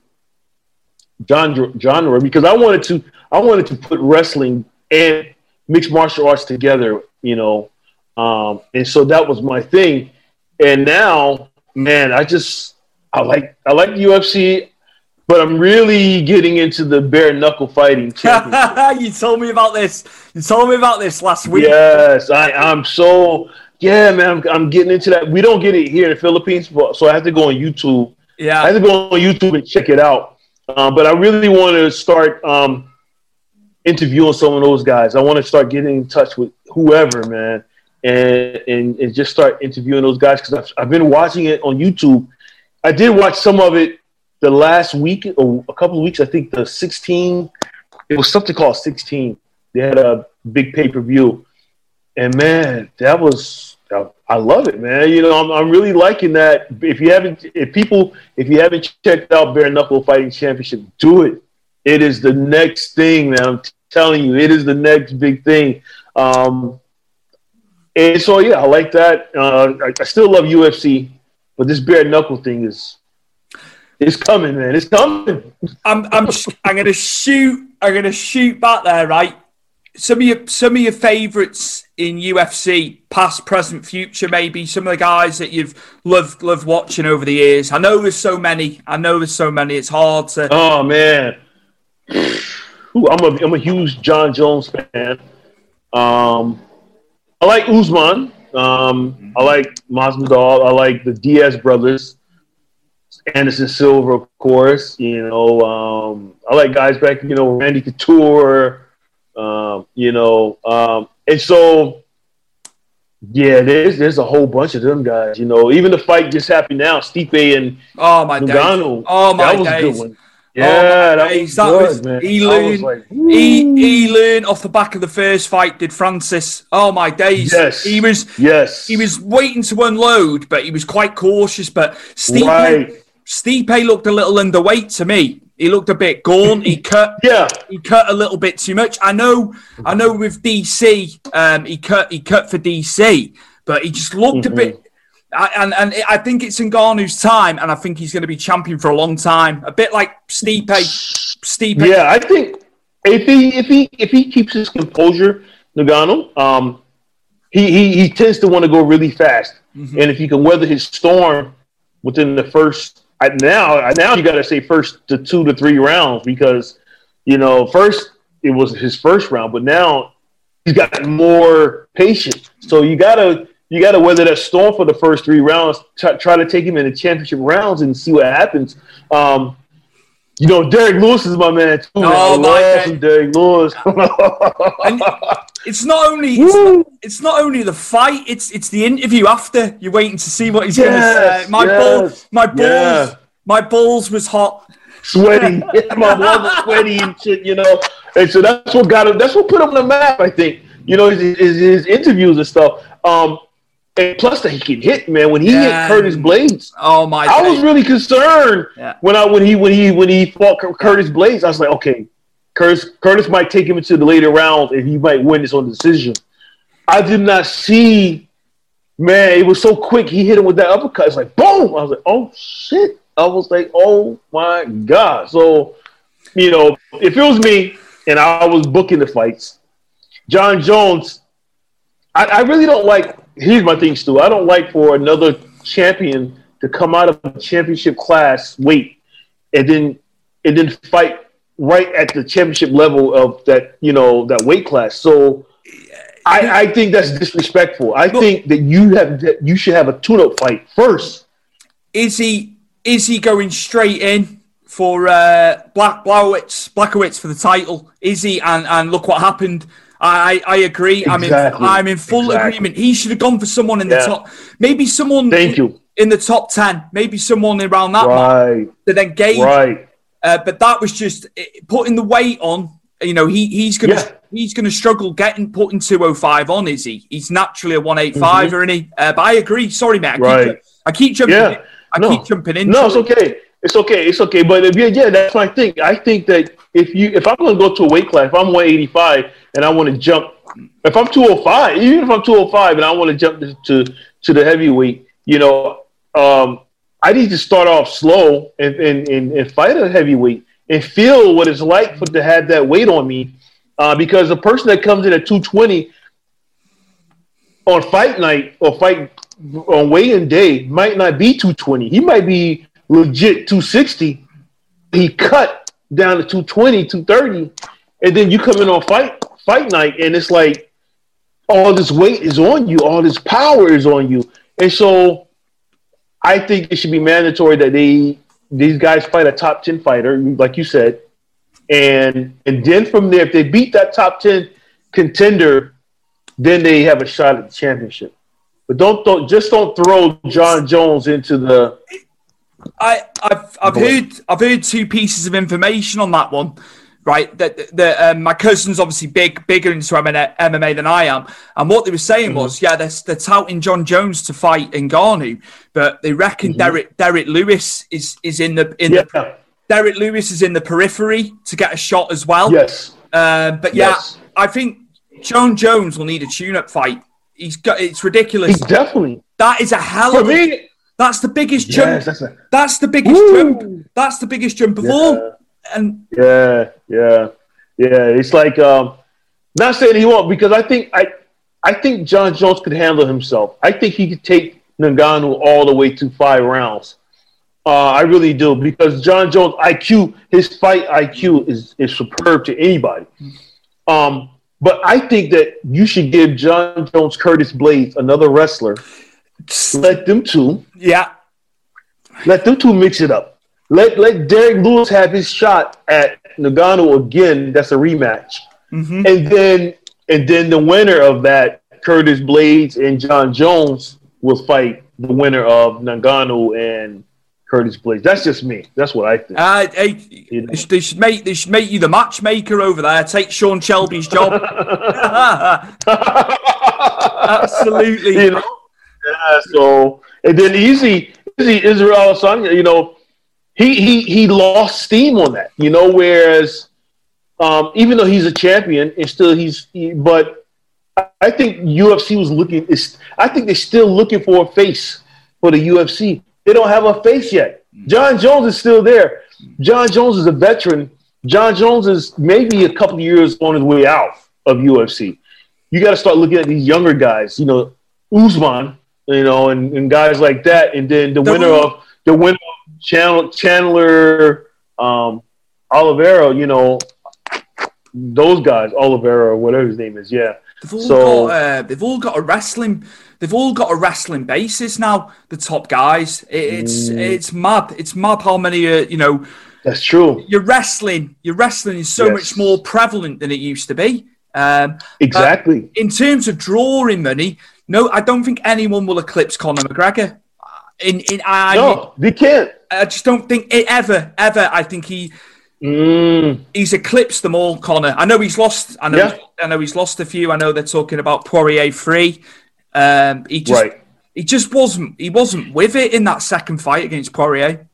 genre, genre because I wanted to I wanted to put wrestling and mixed martial arts together, you know. Um, and so that was my thing. And now, man, I just I like I like UFC, but I'm really getting into the bare knuckle fighting you told me about this. You told me about this last week. Yes, I, I'm so yeah, man. I'm, I'm getting into that. We don't get it here in the Philippines, but so I have to go on YouTube. Yeah, I have to go on YouTube and check it out. Um, but I really want to start um, interviewing some of those guys. I want to start getting in touch with whoever, man, and and, and just start interviewing those guys because I've, I've been watching it on YouTube. I did watch some of it the last week or a couple of weeks. I think the 16. It was something called 16. They had a big pay per view, and man, that was I love it, man. You know, I'm, I'm really liking that. If you haven't, if people, if you haven't checked out Bare Knuckle Fighting Championship, do it. It is the next thing, man. I'm telling you, it is the next big thing. Um, and so, yeah, I like that. Uh, I, I still love UFC, but this bare knuckle thing is, it's coming, man. It's coming. I'm I'm I'm gonna shoot I'm gonna shoot back there, right? Some of your some of your favourites in UFC, past, present, future, maybe some of the guys that you've loved loved watching over the years. I know there's so many. I know there's so many. It's hard to. Oh man, Ooh, I'm a I'm a huge Jon Jones fan. Um, I like Usman. Um, I like Masvidal. I like the Diaz brothers. Anderson Silva, of course. You know, um, I like guys back. You know, Randy Couture. Um, you know, um, and so yeah, there's there's a whole bunch of them guys. You know, even the fight just happened now. Stipe and Oh my days! Oh my that was a days! good one. Oh, Yeah, my that days. was That good, was- man. he learned- like, He he learned off the back of the first fight. Did Francis? Oh my days! Yes. He was yes, he was waiting to unload, but he was quite cautious. But Stipe, Right. Stipe looked a little underweight to me. He looked a bit gaunt. He cut. Yeah, He cut a little bit too much. I know. I know. With DC, um, he cut. He cut for DC, but he just looked a bit. I, and and I think it's Ngannou's time, and I think he's going to be champion for a long time. A bit like Stipe. Stipe. yeah. I think if he if he if he keeps his composure, Ngannou, um, he he, he tends to want to go really fast, Mm-hmm. and if he can weather his storm within the first I, now now you got to say first to two to three rounds because you know first it was his first round, but now he's got more patience. So you gotta you gotta weather that storm for the first three rounds. Try, try to take him in the championship rounds and see what happens. Um, you know, Derrick Lewis is my man too. man. Oh, I my love man. Derrick Lewis. And it's not only it's not, it's not only the fight; it's it's the interview after. You're waiting to see what he's going to say. My yes, balls, my balls, yeah. My balls was hot. sweaty. my balls were sweaty and shit, you know. And so that's what got him. That's what put him on the map. I think. You know, his, his, his interviews and stuff. Um, and plus that he can hit, man. When he Yeah. hit Curtis Blaydes, Oh my! I was really concerned Yeah. when I when he when he when he fought Curtis Blaydes. I was like, okay, Curtis Curtis might take him into the later rounds and he might win this on decision. I did not see, man. It was so quick. He hit him with that uppercut. It's like boom. I was like, oh shit. I was like, oh my god. So, you know, if it was me and I was booking the fights, Jon Jones. I, I really don't like. Here's my thing, Stu. I don't like for another champion to come out of a championship class weight and then and then fight right at the championship level of that you know that weight class. So I, I think that's disrespectful. I think that you have that you should have a tune-up fight first. Is he? Is he going straight in for uh, Black Blauwitz, Blachowicz for the title? Is he? And and look what happened. I I, I agree. Exactly. I'm in I'm in full Exactly. agreement. He should have gone for someone in the Yeah. top. Maybe someone. Thank you. In the top ten, maybe someone around that mark Right, to then gauge. right. Uh, but that was just eh, putting the weight on. You know, he he's gonna Yeah. he's gonna struggle getting putting two oh five on. Is he? He's naturally a one eight five, isn't he? Uh, but I agree. Sorry, Matt. I keep, Mm-hmm. Right. I keep jumping. Yeah. in. I No. keep jumping in. No, it's okay. It's okay. It's okay. But if, yeah, yeah, that's my thing. I think that if you if I'm going to go to a weight class, if I'm 185 and I want to jump, if I'm 205, even if I'm 205 and I want to jump to, to to the heavyweight, you know, um, I need to start off slow and and, and, and fight a heavyweight and feel what it's like for to have that weight on me. Uh, because a person that comes in at 220 on fight night or fight on weigh-in day might not be 220. He might be legit 260. He cut down to 220, 230, and then you come in on fight fight night, and it's like all this weight is on you, all this power is on you, and so I think it should be mandatory that they these guys fight a top 10 fighter, like you said, and and then from there, if they beat that top 10 contender, then they have a shot at the championship. But don't, don't just don't throw Jon Jones into the I, I've I've heard I've heard two pieces of information on that one. Right, that that um, my cousin's obviously big bigger into MMA, than I am, and what they were saying Mm-hmm. was, yeah, they're, they're touting Jon Jones to fight Ngannou, but they reckon Derrick Derrick Lewis is is in the in the Mm-hmm. Derrick Lewis is in the periphery to get a shot as well. yes Um, but yeah, Yes. I think Jon Jones will need a tune-up fight. He's got it's ridiculous. he definitely that is a hell for of a, me that's the biggest yes jump. that's a That's the biggest Woo! jump. That's the biggest jump of Yeah. all. And yeah yeah. Yeah it's like um not saying he won't because I think I I think Jon Jones could handle himself. I think he could take Ngannou all the way to five rounds. Uh, I really do because Jon Jones IQ his fight IQ is is superb to anybody. Um but I think that you should give Jon Jones Curtis Blaydes another wrestler let them two yeah, Let them two mix it up. Let let Derrick Lewis have his shot at Ngannou again. That's a rematch, Mm-hmm. and then and then the winner of that, Curtis Blaydes and Jon Jones, will fight the winner of Ngannou and Curtis Blaydes. That's just me. That's what I think. uh, hey, they, should, they should make they should make you the matchmaker over there. Take Sean Shelby's job. Absolutely. you know. Yeah. So and then Izzy, Izzy Israel Adesanya, You know, he he he lost steam on that. You know, whereas um, even though he's a champion and still he's, he, but I- think UFC was looking. Is I think they're still looking for a face for the UFC. They don't have a face yet. Jon Jones is still there. Jon Jones is a veteran. Jon Jones is maybe a couple of years on his way out of UFC. You got to start looking at these younger guys. You know, Usman. You know, and, and guys like that. And then the The winner who- of the winner Chandler, Chandler um, Oliveira. You know, those guys, Olivero or whatever his name is. Yeah. They've all So- got uh, they've all got a wrestling they've all got a wrestling basis now. The top guys, it, it's Mm. it's mad. It's mad how many uh, you know. That's true. Your wrestling, your wrestling is so Yes. much more prevalent than it used to be. Um, Exactly. in terms of drawing money, no, I don't think anyone will eclipse Conor McGregor. In in I, No, they can't. I just don't think it ever ever. I think he Mm, he's eclipsed them all, Conor. I know he's lost. I know. Yeah. I know he's lost a few. I know they're talking about Poirier free. Um, he just right. he just wasn't he wasn't with it in that second fight against Poirier.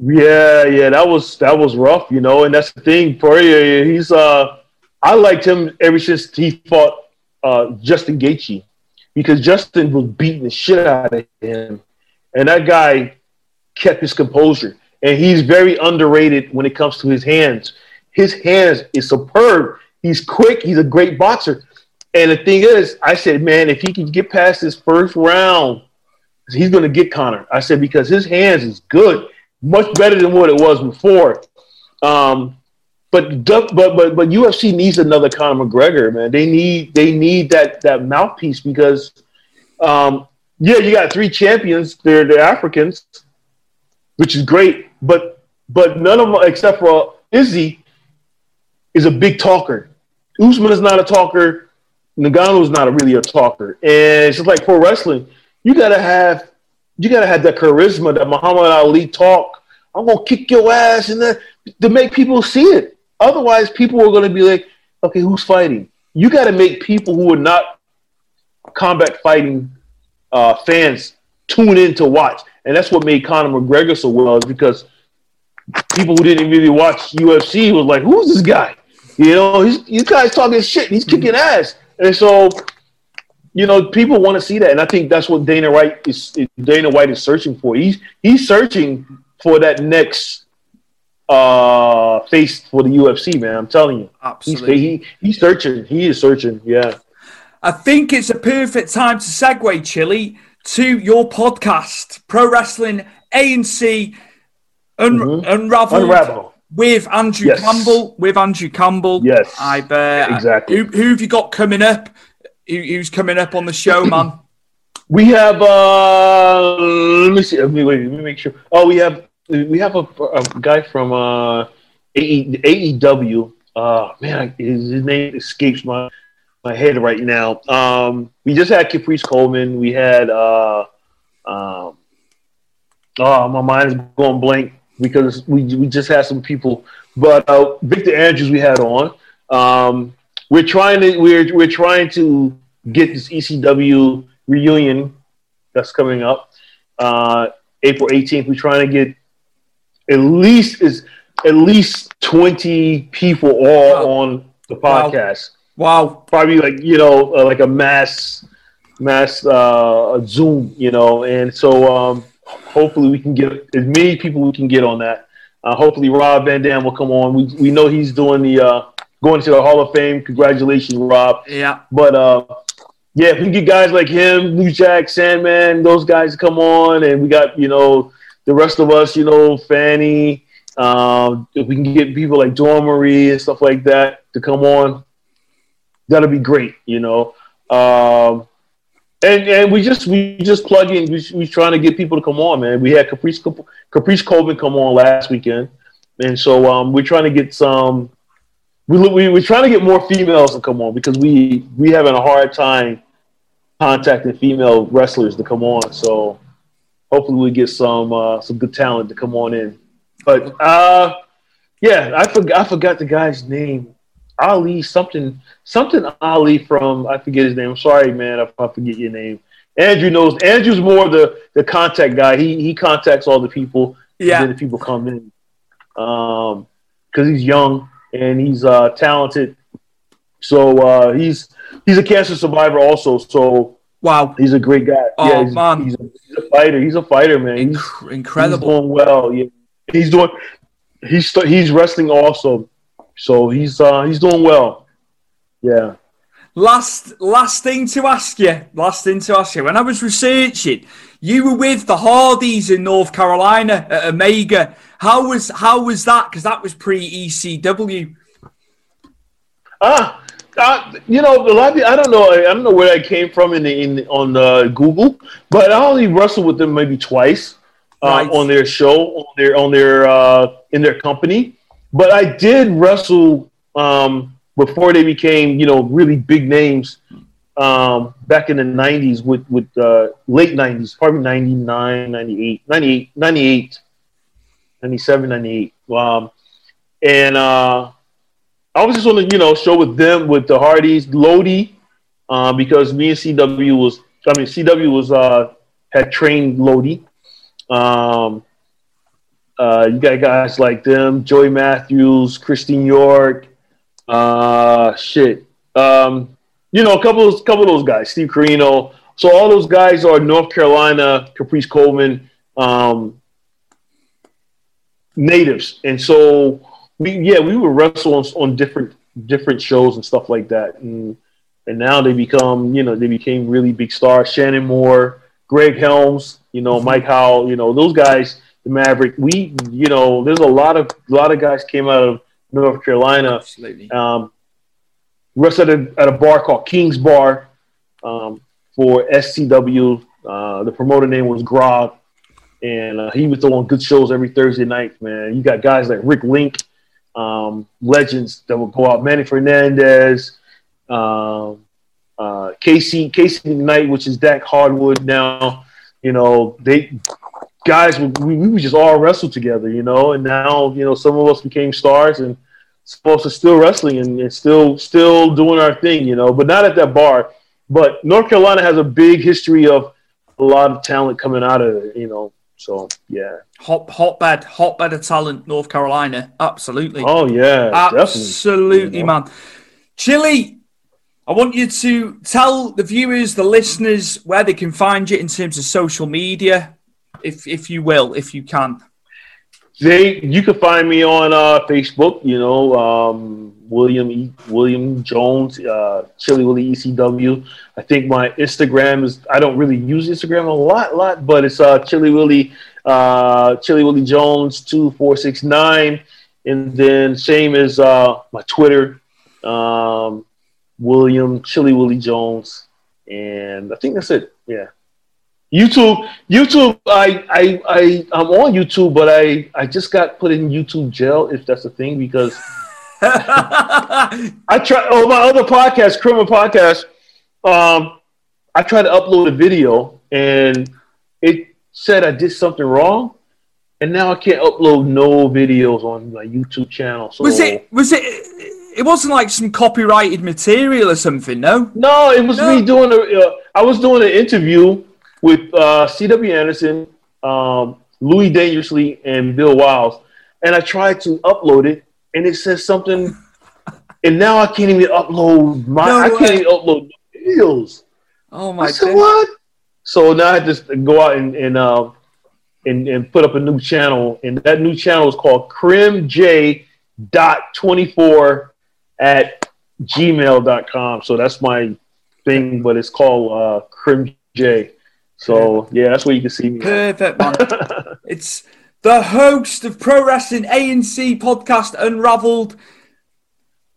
Yeah, yeah, that was that was rough, you know, and that's the thing. Poirier, he's uh, I liked him ever since he fought uh, Justin Gaethje because Justin was beating the shit out of him, and that guy kept his composure, and he's very underrated when it comes to his hands. His hands is superb. He's quick. He's a great boxer. And the thing is, I said, man, if he can get past this first round, he's going to get Conor. I said because his hands is good, much better than what it was before. Um, but but but but UFC needs another Conor McGregor, man. They need they need that that mouthpiece because, um, yeah, you got three champions. They're they're Africans, which is great. But but none of them except for Izzy is a big talker. Usman is not a talker. Ngannou is not a, really a talker. And it's just like pro wrestling. You gotta have you gotta have that charisma that Muhammad Ali talk. I'm gonna kick your ass and then to make people see it. Otherwise, people are gonna be like, okay, who's fighting? You gotta make people who are not combat fighting uh, fans tune in to watch. And that's what made Conor McGregor so well is because people who didn't really watch UFC was like, who's this guy? You know, he's, this guy's talking shit. He's kicking ass. And so, you know, people want to see that. And I think that's what Dana White is Dana White is searching for. He's he's searching for that next uh face for the UFC, man. I'm telling you. Absolutely. He's, he, he's searching. He is searching. Yeah. I think it's a perfect time to segue, Chilly, to your podcast, Pro Wrestling A&C Un- Mhm. Unraveled, Unravel. with Andrew Yes. Campbell. With Andrew Campbell. Yes. I've uh, Exactly. Who, who have you got coming up? Who, who's coming up on the show, man? We have uh let me see let me wait, let me make sure. Oh we have we have a, a guy from uh AE, AEW. Uh man, his, his name escapes my my head right now. Um we just had Caprice Coleman, we had uh um oh my mind is going blank because we we just had some people but uh Victor Andrews we had on. Um we're trying to we're we're trying to get this ECW reunion that's coming up uh, April 18th. We're trying to get at least is at least 20 people all Wow. on the podcast. Wow. Probably like you know uh, like a mass mass uh, Zoom, you know, and so um, hopefully we can get as many people we can get on that. Uh, hopefully Rob Van Dam will come on. We we know he's doing the uh, going to the Hall of Fame. Congratulations, Rob. Yeah. But uh, yeah, if we get guys like him, New Jack, Sandman, those guys come on, and we got you know the rest of us, you know, Fanny. Um, if we can get people like Marie and stuff like that to come on, that'll be great. You know, um, and and we just we just plug in. We we trying to get people to come on, man. We had Caprice Caprice Coleman come on last weekend, and so um, we're trying to get some we, we we're trying to get more females to come on because we we having a hard time contacting female wrestlers to come on. So hopefully we get some uh, some good talent to come on in. But uh, yeah, I forgot I forgot the guy's name. Ali something something Ali from I forget his name. I'm sorry, man, if I forget your name. Andrew knows. Andrew's more the the contact guy. He he contacts all the people. Yeah. And then the people come in. Um, because he's young and he's uh talented. So uh, he's he's a cancer survivor also. So Wow. he's a great guy. Oh, yeah, he's, man. he's, a, he's a fighter. He's a fighter, man. He's, Inc- he's incredible. doing well. Yeah, he's doing. He's he's wrestling also. So he's uh he's doing well. Yeah. Last last thing to ask you. Last thing to ask you. When I was researching, you were with the Hardys in North Carolina at Omega. How was how was that? Because that was pre ECW. Ah, uh, you know, a lot of I don't know. I don't know where I came from in the, in on uh, Google, but I only wrestled with them maybe twice uh, Right. on their show, on their on their uh, in their company. But I did wrestle um, before they became, you know, really big names um, back in the 90s with, with uh, late 90s, probably 99, 98, 98, 98, 97, 98. Um, and uh, I was just on the you know show with them with the Hardys, Lodi, uh, because me and CW was I mean CW was uh, had trained Lodi. Um, uh, you got guys like them, Joey Matthews, Christian York, uh, shit. Um, you know, a couple of couple of those guys, Steve Corino. So all those guys are North Carolina, Caprice Coleman um, natives, and so we yeah we would wrestle on, on different different shows and stuff like that, and and now they become you know they became really big stars. Shannon Moore, Greg Helms, you know Mike Howell, you know those guys, the Maverick. We you know there's a lot of a lot of guys came out of North Carolina. Absolutely. Um, wrestled at a, at a bar called King's Bar um, for SCW. Uh, the promoter name was Grog, and uh, he was throwing good shows every Thursday night. Man, you got guys like Rick Link, um, legends that would go out. Manny Fernandez, um, uh, Casey Casey Knight, which is Dax Harwood now. You know they guys we, we just all wrestled together. You know, and now you know some of us became stars and supposed to still wrestling and, and still still doing our thing, you know, but not at that bar. But North Carolina has a big history of a lot of talent coming out of it, you know. So yeah. Hot, hotbed, hotbed of talent, North Carolina. Absolutely. Oh yeah, Absolutely, definitely. man. Chilly, I want you to tell the viewers, the listeners, where they can find you in terms of social media, if if you will, if you can. They, you can find me on uh, Facebook. You know, um, William e, William Jones, uh, Chilly Willy ECW. I think my Instagram is. I don't really use Instagram a lot, lot, but it's uh, Chilly Willy, uh, Chilly Willy Jones two four six nine, and then same as uh, my Twitter, um, William Chilly Willy Jones, and I think that's it. Yeah. YouTube, YouTube. I, I, I, I'm on YouTube, but I, I just got put in YouTube jail, if that's a thing, because I try. Oh, my other podcast, Criminal Podcast. Um, I tried to upload a video, and it said I did something wrong, and now I can't upload no videos on my YouTube channel. So Was it? Was it? It wasn't like some copyrighted material or something, no. No, it was No. me doing a. Uh, I was doing an interview with uh, C.W. Anderson, um, Louis Dangerously, and Bill Wiles, and I tried to upload it, and it says something, and now I can't even upload my. No I can't even upload videos. Oh my I said what? So now I just go out and and, uh, and and put up a new channel, and that new channel is called CrimJ dot twenty four at gmail.com. So that's my thing, but it's called uh, CrimJ. So yeah, that's where you can see me. Perfect, man. it's the host of Pro Wrestling A&C podcast, Unraveled,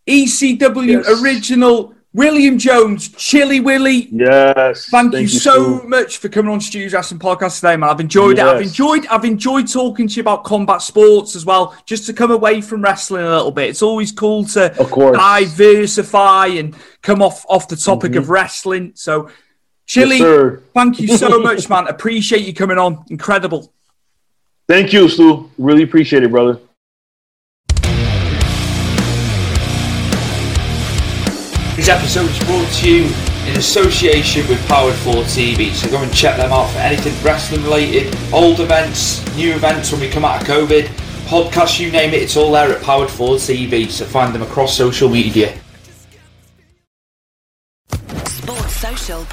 ECW Yes. original, William Jones, Chilly Willy. Yes. Thank, you, so Stu. much for coming on Stu's Wrestling Podcast today, man. I've enjoyed it. I've enjoyed. I've enjoyed talking to you about combat sports as well, just to come away from wrestling a little bit. It's always cool to Of diversify and come off off the topic of mm-hmm. wrestling. So, Chilly. Yes, thank you so much, man. Appreciate you coming on. Incredible. Thank you, Stu. Really appreciate it, brother. This episode is brought to you in association with Powered 4 TV, so go and check them out for anything wrestling related, old events, new events when we come out of COVID, podcasts, you name it, it's all there at Powered 4 TV, so find them across social media.